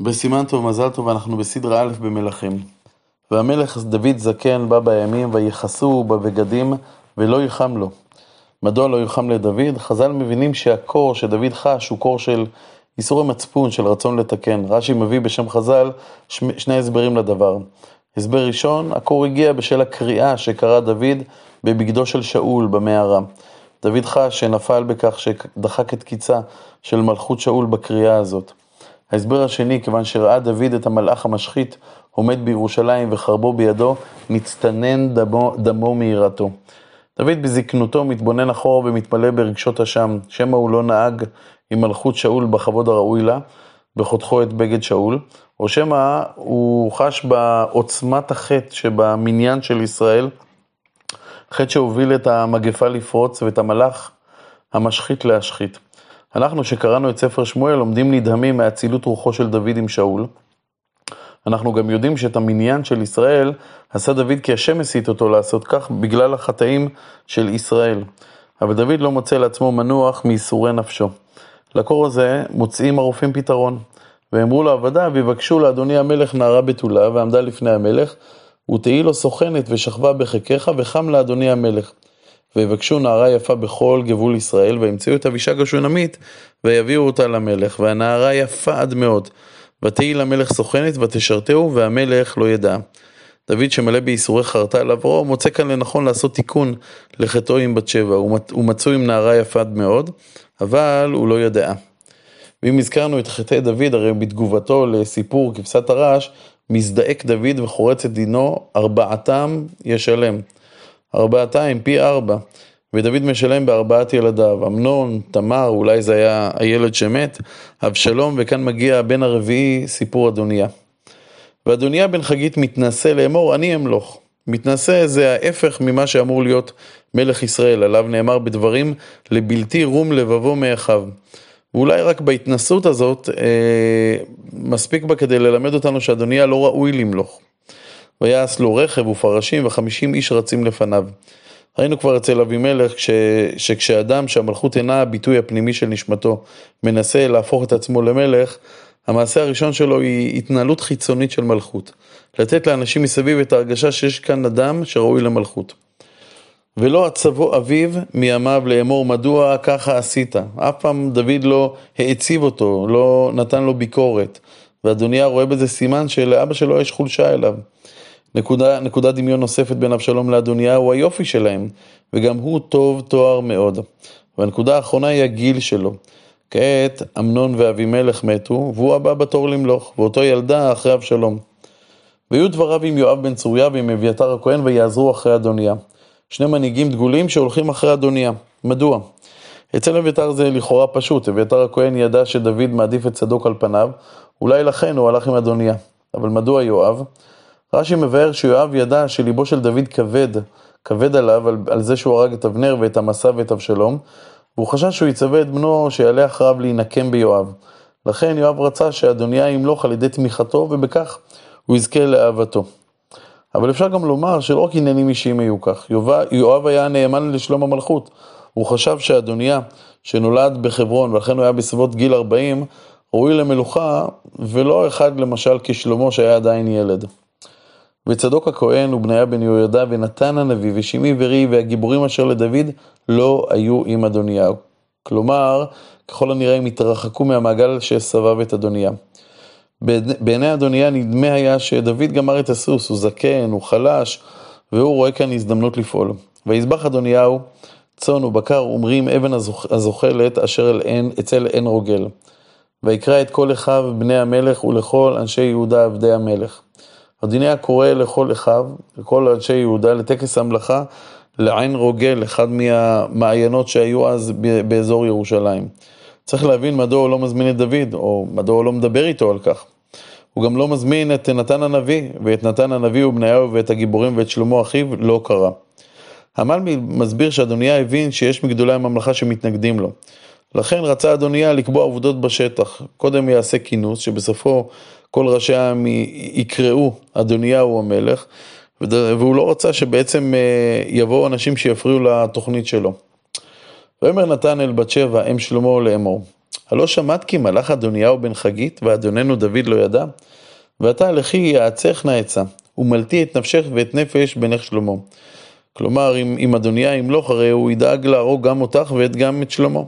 בסימן טוב מזל טוב אנחנו בסדרה א' במלכים. והמלך דוד זקן בא בימים ויכסו בבגדים ולא יחם לו. מדוע לא יחם לדוד? חז"ל מבינים שהקור שדוד חש הוא קור של איסורי מצפון, של רצון לתקן. רש"י מביא בשם חז"ל שני הסברים לדבר. הסבר ראשון, הקור הגיע בשל הקריאה שקרא דוד בבגדו של שאול במערה. דוד חש שנפל בכך שדחק את קיצה של מלכות שאול בקריאה הזאת. ההסבר השני, כיוון שראה דוד את המלאך המשחית עומד בירושלים וחרבו בידו, מצטנן דמו, דמו מיראתו. דוד בזקנותו מתבונן אחורה ומתמלא ברגשות אשם, שמא הוא לא נהג עם מלכות שאול בכבוד הראוי לה, בחותכו את בגד שאול, או שמא הוא חש בעוצמת החטא שבמניין של ישראל, חטא שהוביל את המגפה לפרוץ ואת המלאך המשחית להשחית. אנחנו שקראנו את ספר שמואל עומדים נדהמים מאצילות רוחו של דוד עם שאול. אנחנו גם יודעים שאת המניין של ישראל עשה דוד כי השם הסית אותו לעשות כך בגלל החטאים של ישראל. אבל דוד לא מוצא לעצמו מנוח מייסורי נפשו. לקור הזה מוצאים הרופאים פתרון. ואמרו לעבדיו, ויבקשו לאדוני המלך נערה בתולה, ועמדה לפני המלך, ותהי לו סוכנת ושכבה בחיקך, וחם לאדוני המלך. ויבקשו נערה יפה בכל גבול ישראל, וימצאו את אבישג השונמית, ויביאו אותה למלך, והנערה יפה עד מאוד. ותהי למלך סוכנת, ותשרתהו, והמלך לא ידע. דוד שמלא בייסורי חרטה על עברו, מוצא כאן לנכון לעשות תיקון לחטאו עם בת שבע. הוא מצוי עם נערה יפה עד מאוד, אבל הוא לא ידעה. ואם הזכרנו את חטאי דוד, הרי בתגובתו לסיפור כבשת הרש, מזדעק דוד וחורץ את דינו, ארבעתם ישלם. ארבעתיים, פי ארבע. ודוד משלם בארבעת ילדיו, אמנון, תמר, אולי זה היה הילד שמת, אבשלום, וכאן מגיע הבן הרביעי, סיפור אדוניה. ואדוניה בן חגית מתנשא לאמור, אני אמלוך. מתנשא זה ההפך ממה שאמור להיות מלך ישראל, עליו נאמר בדברים, לבלתי רום לבבו מאחיו. ואולי רק בהתנסות הזאת, אה, מספיק בה כדי ללמד אותנו שאדוניה לא ראוי למלוך. ויעש לו רכב ופרשים וחמישים איש רצים לפניו. ראינו כבר אצל אבימלך כש, שכשאדם שהמלכות אינה הביטוי הפנימי של נשמתו מנסה להפוך את עצמו למלך, המעשה הראשון שלו היא התנהלות חיצונית של מלכות. לתת לאנשים מסביב את ההרגשה שיש כאן אדם שראוי למלכות. ולא עצבו אביו מימיו לאמור מדוע ככה עשית. אף פעם דוד לא העציב אותו, לא נתן לו ביקורת. ואדוניה רואה בזה סימן שלאבא שלו יש חולשה אליו. נקודה, נקודה דמיון נוספת בין אבשלום לאדוניה הוא היופי שלהם, וגם הוא טוב תואר מאוד. והנקודה האחרונה היא הגיל שלו. כעת אמנון ואבימלך מתו, והוא הבא בתור למלוך, ואותו ילדה אחרי אבשלום. והיו דבריו עם יואב בן צוריה ועם אביתר הכהן ויעזרו אחרי אדוניה. שני מנהיגים דגולים שהולכים אחרי אדוניה. מדוע? אצל אביתר זה לכאורה פשוט, אביתר הכהן ידע שדוד מעדיף את צדוק על פניו, אולי לכן הוא הלך עם אדוניה. אבל מדוע יואב? רש"י מבאר שיואב ידע שליבו של דוד כבד, כבד עליו על, על זה שהוא הרג את אבנר ואת המסע ואת אבשלום, והוא חשש שהוא יצווה את בנו שיעלה אחריו להינקם ביואב. לכן יואב רצה שאדוניה ימלוך על ידי תמיכתו, ובכך הוא יזכה לאהבתו. אבל אפשר גם לומר שלא רק עניינים אישיים היו כך, יואב היה נאמן לשלום המלכות. הוא חשב שאדוניה, שנולד בחברון ולכן הוא היה בסביבות גיל 40, ראוי למלוכה, ולא אחד למשל כשלמה שהיה עדיין ילד. וצדוק הכהן ובניה בן יהוידע ונתן הנביא ושמעי ורי והגיבורים אשר לדוד לא היו עם אדוניהו. כלומר, ככל הנראה הם התרחקו מהמעגל שסבב את אדוניה. בעיני אדוניה נדמה היה שדוד גמר את הסוס, הוא זקן, הוא חלש, והוא רואה כאן הזדמנות לפעול. ויזבח אדוניהו צאן ובקר אומרים אבן הזוחלת אשר אל עין, אצל עין רוגל. ויקרא את כל אחיו בני המלך ולכל אנשי יהודה עבדי המלך. אדוניה קורא לכל אחיו, לכל אנשי יהודה, לטקס המלאכה לעין רוגל, אחד מהמעיינות שהיו אז באזור ירושלים. צריך להבין מדוע הוא לא מזמין את דוד, או מדוע הוא לא מדבר איתו על כך. הוא גם לא מזמין את נתן הנביא, ואת נתן הנביא ובניהו ואת הגיבורים ואת שלמה אחיו לא קרא. המלמי מסביר שאדוניה הבין שיש מגדולי הממלכה שמתנגדים לו. לכן רצה אדוניה לקבוע עבודות בשטח. קודם יעשה כינוס, שבסופו כל ראשי העם יקראו אדוניהו המלך, והוא לא רצה שבעצם אה, יבואו אנשים שיפריעו לתוכנית שלו. ויאמר נתן אל בת שבע, אם שלמה לאמור, הלא שמעת כי מלאך אדוניהו בן חגית, ואדוננו דוד לא ידע? ועתה לכי יעצך נא עצה, ומלטי את נפשך ואת נפש בנך שלמה. כלומר, אם, אם אדוניה ימלוך, הרי הוא ידאג להרוג גם אותך ואת גם את שלמה.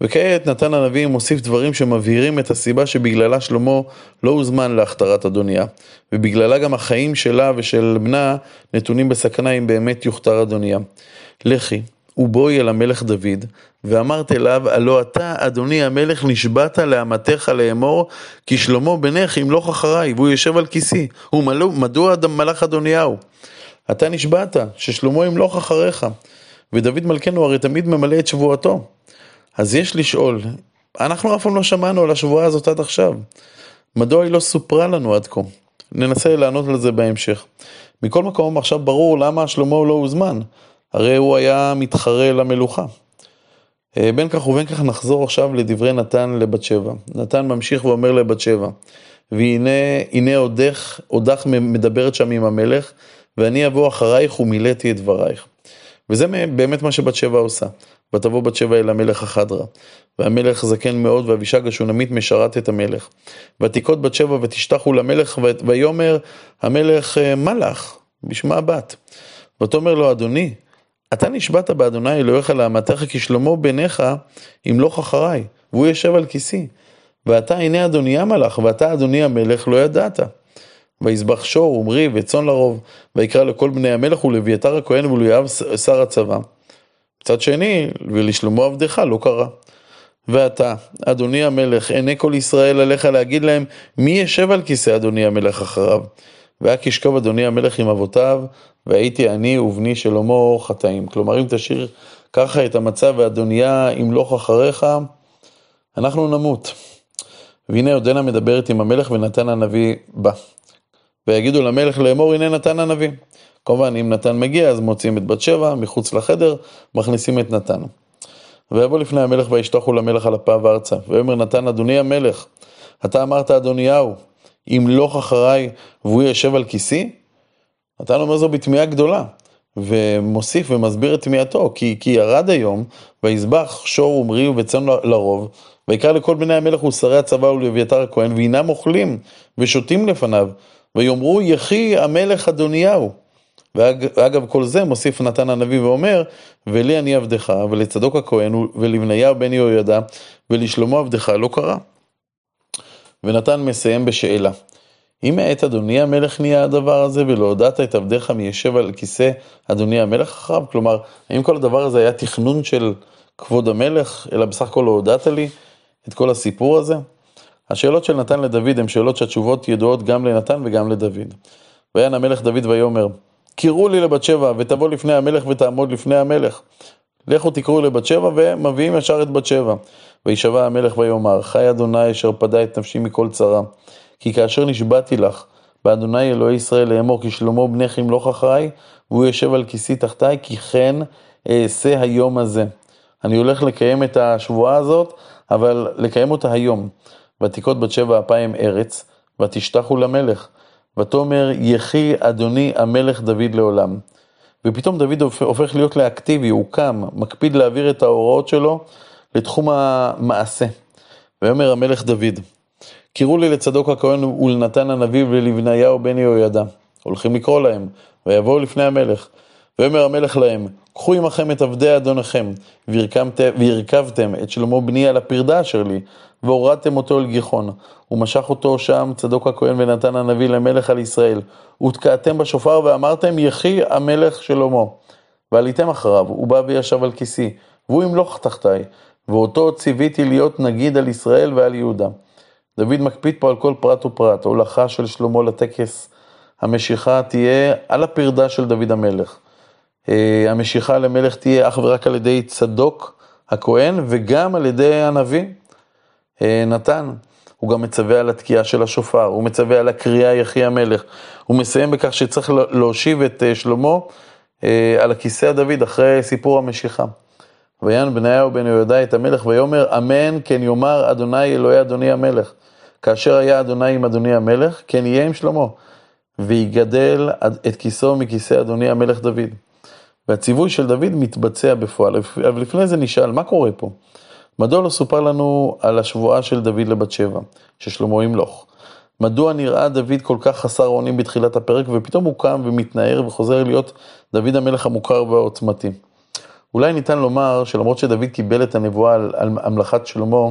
וכעת נתן הנביא מוסיף דברים שמבהירים את הסיבה שבגללה שלמה לא הוזמן להכתרת אדוניה, ובגללה גם החיים שלה ושל בנה נתונים בסכנה אם באמת יוכתר אדוניה. לכי, ובואי אל המלך דוד, ואמרת אליו, הלא אתה, אדוני המלך, נשבעת לאמתך לאמור, כי שלמה בנך ימלוך אחריי, והוא יושב על כיסי. ומדוע מלך אדוניהו? אתה נשבעת, ששלמה ימלוך אחריך. ודוד מלכנו הרי תמיד ממלא את שבועתו. אז יש לשאול, אנחנו אף פעם לא שמענו על השבועה הזאת עד עכשיו. מדוע היא לא סופרה לנו עד כה? ננסה לענות על זה בהמשך. מכל מקום, עכשיו ברור למה שלמה לא הוזמן. הרי הוא היה מתחרה למלוכה. אה, בין כך ובין כך נחזור עכשיו לדברי נתן לבת שבע. נתן ממשיך ואומר לבת שבע, והנה הנה עודך, עודך מדברת שם עם המלך, ואני אבוא אחרייך ומילאתי את דברייך. וזה באמת מה שבת שבע עושה. ותבוא בת שבע אל המלך החדרה. והמלך זקן מאוד ואבישג השונמית משרת את המלך. ותיקות בת שבע ותשתחו למלך ויאמר המלך אה, מה לך? בשמה בת. ותאמר לו אדוני אתה נשבעת באדוני אלוהיך לאמתך כי שלמה בניך ימלוך אחריי והוא יושב על כיסי. ואתה הנה אדוני המלך ואתה אדוני המלך לא ידעת. ויזבח שור ומרי וצאן לרוב ויקרא לכל בני המלך ולאביתר הכהן ולאויב שר הצבא. מצד שני, ולשלמה עבדך לא קרה. ואתה, אדוני המלך, עיני כל ישראל עליך להגיד להם, מי ישב על כיסא אדוני המלך אחריו? והיה כשכב אדוני המלך עם אבותיו, והייתי אני ובני שלמה חטאים. כלומר, אם תשאיר ככה את המצב ואדוניה ימלוך אחריך, אנחנו נמות. והנה עודנה מדברת עם המלך ונתן הנביא בא. ויגידו למלך לאמור הנה נתן הנביא. כמובן, אם נתן מגיע, אז מוציאים את בת שבע מחוץ לחדר, מכניסים את נתן. ויבוא לפני המלך וישתחו למלך על אפיו ארצה. ויאמר נתן, אדוני המלך, אתה אמרת אדוניהו, ימלוך אחריי והוא יושב על כיסי? נתן אומר זו בתמיהה גדולה, ומוסיף ומסביר את תמיהתו, כי, כי ירד היום, ויזבח שור ומרי וצאן לרוב, ויקרא לכל בני המלך ושרי הצבא ולאביתר הכהן, והנם אוכלים ושותים לפניו, ויאמרו יחי המלך אדוניהו. ואגב כל זה מוסיף נתן הנביא ואומר, ולי אני עבדך, ולצדוק הכהן, ולבניהו בן יהוידע, ולשלמה עבדך לא קרה. ונתן מסיים בשאלה, אם מאת אדוני המלך נהיה הדבר הזה, ולא הודעת את עבדיך מיישב על כיסא אדוני המלך אחריו? כלומר, האם כל הדבר הזה היה תכנון של כבוד המלך, אלא בסך הכל לא הודעת לי את כל הסיפור הזה? השאלות של נתן לדוד הן שאלות שהתשובות ידועות גם לנתן וגם לדוד. ויען המלך דוד ויאמר, קראו לי לבת שבע ותבוא לפני המלך ותעמוד לפני המלך. לכו תקראו לבת שבע ומביאים ישר את בת שבע. וישבע המלך ויאמר, חי אדוני אשר פדה את נפשי מכל צרה. כי כאשר נשבעתי לך, באדוני אלוהי ישראל לאמור, כי שלמה בנך ימלוך אחריי, והוא יושב על כיסי תחתיי, כי כן אעשה היום הזה. אני הולך לקיים את השבועה הזאת, אבל לקיים אותה היום. ותיקות בת שבע אפיים ארץ, ותשתחו למלך. ותאמר יחי אדוני המלך דוד לעולם. ופתאום דוד הופך להיות לאקטיבי, הוא קם, מקפיד להעביר את ההוראות שלו לתחום המעשה. ויאמר המלך דוד, קראו לי לצדוק הכהן ולנתן הנביא ולבניהו בן יהוידע. הולכים לקרוא להם, ויבואו לפני המלך. ויאמר המלך להם, קחו עמכם את עבדי אדונכם, והרכבתם את שלמה בני על הפרדה אשר לי, והורדתם אותו אל גיחון. ומשך אותו שם צדוק הכהן ונתן הנביא למלך על ישראל. ותקעתם בשופר ואמרתם, יחי המלך שלמה. ועליתם אחריו, הוא בא וישב על כיסי, והוא ימלוך תחתיי, ואותו ציוויתי להיות נגיד על ישראל ועל יהודה. דוד מקפיד פה על כל פרט ופרט, הולכה של שלמה לטקס המשיכה תהיה על הפרדה של דוד המלך. אה, המשיכה למלך תהיה אך ורק על ידי צדוק הכהן וגם על ידי הנביא נתן. הוא גם מצווה על התקיעה של השופר, הוא מצווה על הקריאה יחי המלך. הוא מסיים בכך שצריך להושיב את אה, שלמה על הכיסא הדוד אחרי סיפור המשיכה. ויען בניהו בן יהודה את המלך ויאמר אמן כן יאמר אדוני אלוהי אדוני המלך. כאשר היה אדוני עם אדוני המלך כן יהיה עם שלמה. ויגדל את כיסאו מכיסא אדוני המלך דוד. והציווי של דוד מתבצע בפועל. אבל לפני זה נשאל, מה קורה פה? מדוע לא סופר לנו על השבועה של דוד לבת שבע, ששלמה ימלוך? מדוע נראה דוד כל כך חסר אונים בתחילת הפרק, ופתאום הוא קם ומתנער וחוזר להיות דוד המלך המוכר והעוצמתי? אולי ניתן לומר שלמרות שדוד קיבל את הנבואה על, על המלכת שלמה,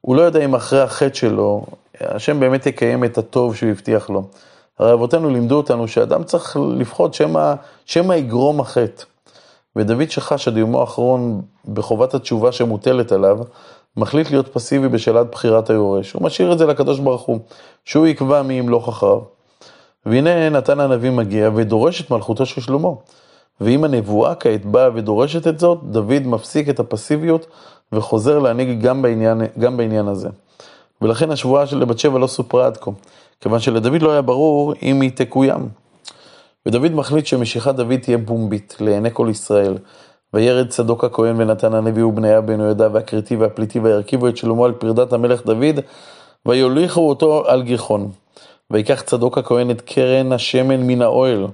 הוא לא יודע אם אחרי החטא שלו, השם באמת יקיים את הטוב שהוא הבטיח לו. הרי אבותינו לימדו אותנו שאדם צריך לפחות שמא, יגרום החטא. ודוד שחש עד יומו האחרון בחובת התשובה שמוטלת עליו, מחליט להיות פסיבי בשאלת בחירת היורש. הוא משאיר את זה לקדוש ברוך הוא, שהוא יקבע מי ימלוך אחריו. והנה נתן הנביא מגיע ודורש את מלכותו של שלמה. ואם הנבואה כעת באה ודורשת את זאת, דוד מפסיק את הפסיביות וחוזר להנהיג גם גם בעניין הזה. ולכן השבועה של בת שבע לא סופרה עד כה, כיוון שלדוד לא היה ברור אם היא תקוים. ודוד מחליט שמשיכת דוד תהיה פומבית לעיני כל ישראל. וירד צדוק הכהן ונתן הנביא ובניה בן יהודה והכרתי והפליטי וירכיבו את שלמה על פרדת המלך דוד ויוליכו אותו על גיחון. ויקח צדוק הכהן את קרן השמן מן האוהל.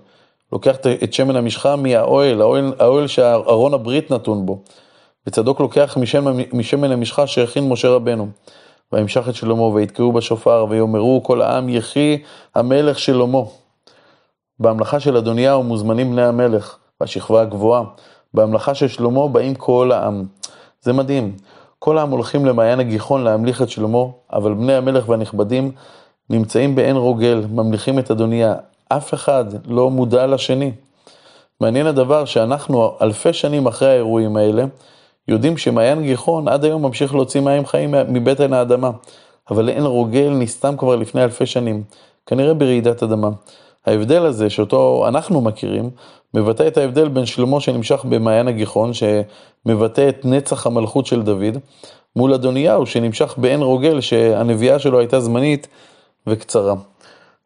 לוקח את שמן המשחה מהאוהל, האוהל, האוהל שארון הברית נתון בו. וצדוק לוקח משמן, משמן המשחה שהכין משה רבנו. וימשך את שלמה ויתקעו בשופר ויאמרו כל העם יחי המלך שלמה. בהמלכה של אדוניהו מוזמנים בני המלך, והשכבה הגבוהה. בהמלכה של שלמה באים כל העם. זה מדהים. כל העם הולכים למעיין הגיחון להמליך את שלמה, אבל בני המלך והנכבדים נמצאים בעין רוגל, ממליכים את אדוניה. אף אחד לא מודע לשני. מעניין הדבר שאנחנו אלפי שנים אחרי האירועים האלה, יודעים שמעיין גיחון עד היום ממשיך להוציא מים חיים מבטן האדמה, אבל עין רוגל נסתם כבר לפני אלפי שנים, כנראה ברעידת אדמה. ההבדל הזה שאותו אנחנו מכירים, מבטא את ההבדל בין שלמה שנמשך במעיין הגיחון, שמבטא את נצח המלכות של דוד, מול אדוניהו שנמשך בעין רוגל, שהנביאה שלו הייתה זמנית וקצרה.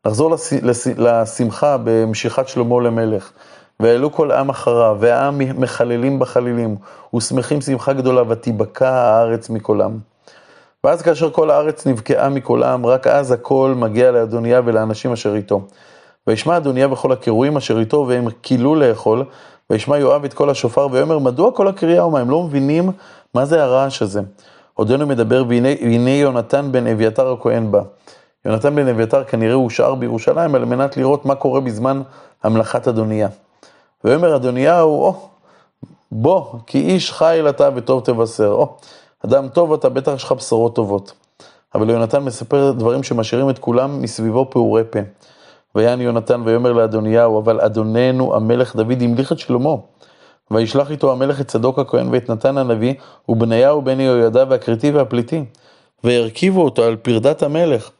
נחזור לש... לש... לשמחה במשיכת שלמה למלך. והעלו כל עם אחריו, והעם מחללים בחלילים, ושמחים שמחה גדולה, ותיבקע הארץ מקולם. ואז כאשר כל הארץ נבקעה מקולם, רק אז הכל מגיע לאדוניה ולאנשים אשר איתו. וישמע אדוניה וכל הקרואים אשר איתו, והם כילו לאכול, וישמע יואב את כל השופר, ויאמר, מדוע כל הקריאה ומה? הם לא מבינים מה זה הרעש הזה. עודנו מדבר, והנה, יונתן בן אביתר הכהן בא. יונתן בן אביתר כנראה הושאר בירושלים על מנת לראות מה קורה בזמן המלכת אדוניה. ויאמר אדוניהו, או, בוא, כי איש חיל אתה וטוב תבשר. או, אדם טוב אתה, בטח יש לך בשורות טובות. אבל יונתן מספר דברים שמשאירים את כולם מסביבו פעורי פה. ויען יונתן ויאמר לאדוניהו, אבל אדוננו המלך דוד המליך את שלמה. וישלח איתו המלך את צדוק הכהן ואת נתן הנביא, ובניהו בן יהוידע והכרתי והפליטי. וירכיבו אותו על פרדת המלך.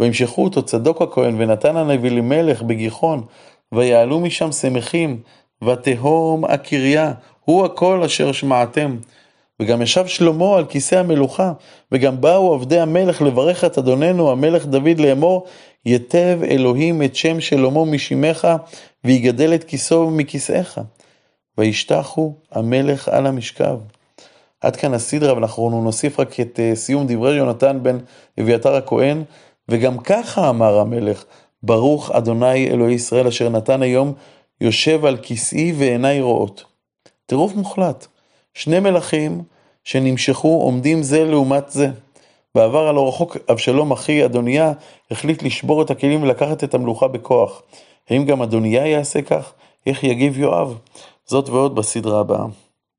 וימשכו אותו צדוק הכהן ונתן הנביא למלך בגיחון, ויעלו משם שמחים, ותהום הקריה, הוא הכל אשר שמעתם. וגם ישב שלמה על כיסא המלוכה, וגם באו עבדי המלך לברך את אדוננו המלך דוד לאמור, יתב אלוהים את שם שלמה משמך, ויגדל את כיסו מכיסאיך. וישתחו המלך על המשכב. עד כאן הסדרה, ואנחנו נוסיף רק את אה, סיום דברי יונתן בן אביתר הכהן, וגם ככה אמר המלך, ברוך אדוני אלוהי ישראל אשר נתן היום יושב על כיסאי ועיניי רואות. טירוף מוחלט. שני מלכים שנמשכו עומדים זה לעומת זה. בעבר הלא רחוק אבשלום אחי אדוניה החליט לשבור את הכלים ולקחת את המלוכה בכוח. האם גם אדוניה יעשה כך? איך יגיב יואב? זאת ועוד בסדרה הבאה.